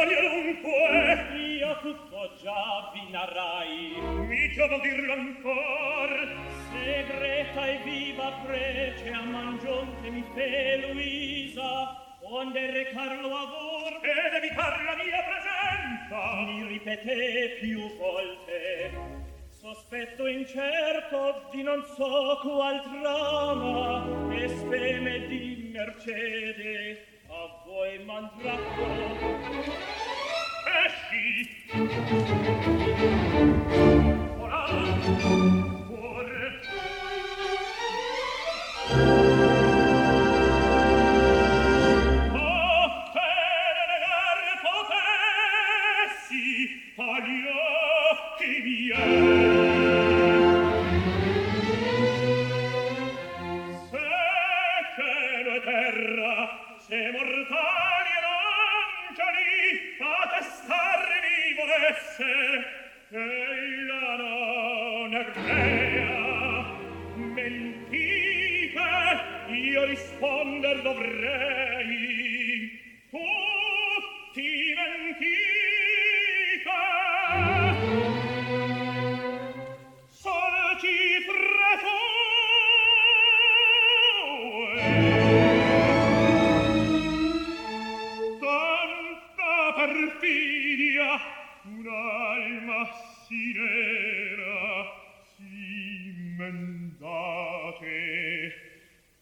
memoria dunque io tutto già vi narrai mi chiamo dirlo ancor segreta e viva prece a mangion che mi fe Luisa onde recarlo a avor ed evitar la mia presenza mi ripete più volte Sospetto incerto di non so qual trama e speme di mercede voi mandracolo Esci! Ora! io risponder dovrei tutti mentite solci fra tue tanta perfidia un'alma sirena si mendate si mendate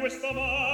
questa mano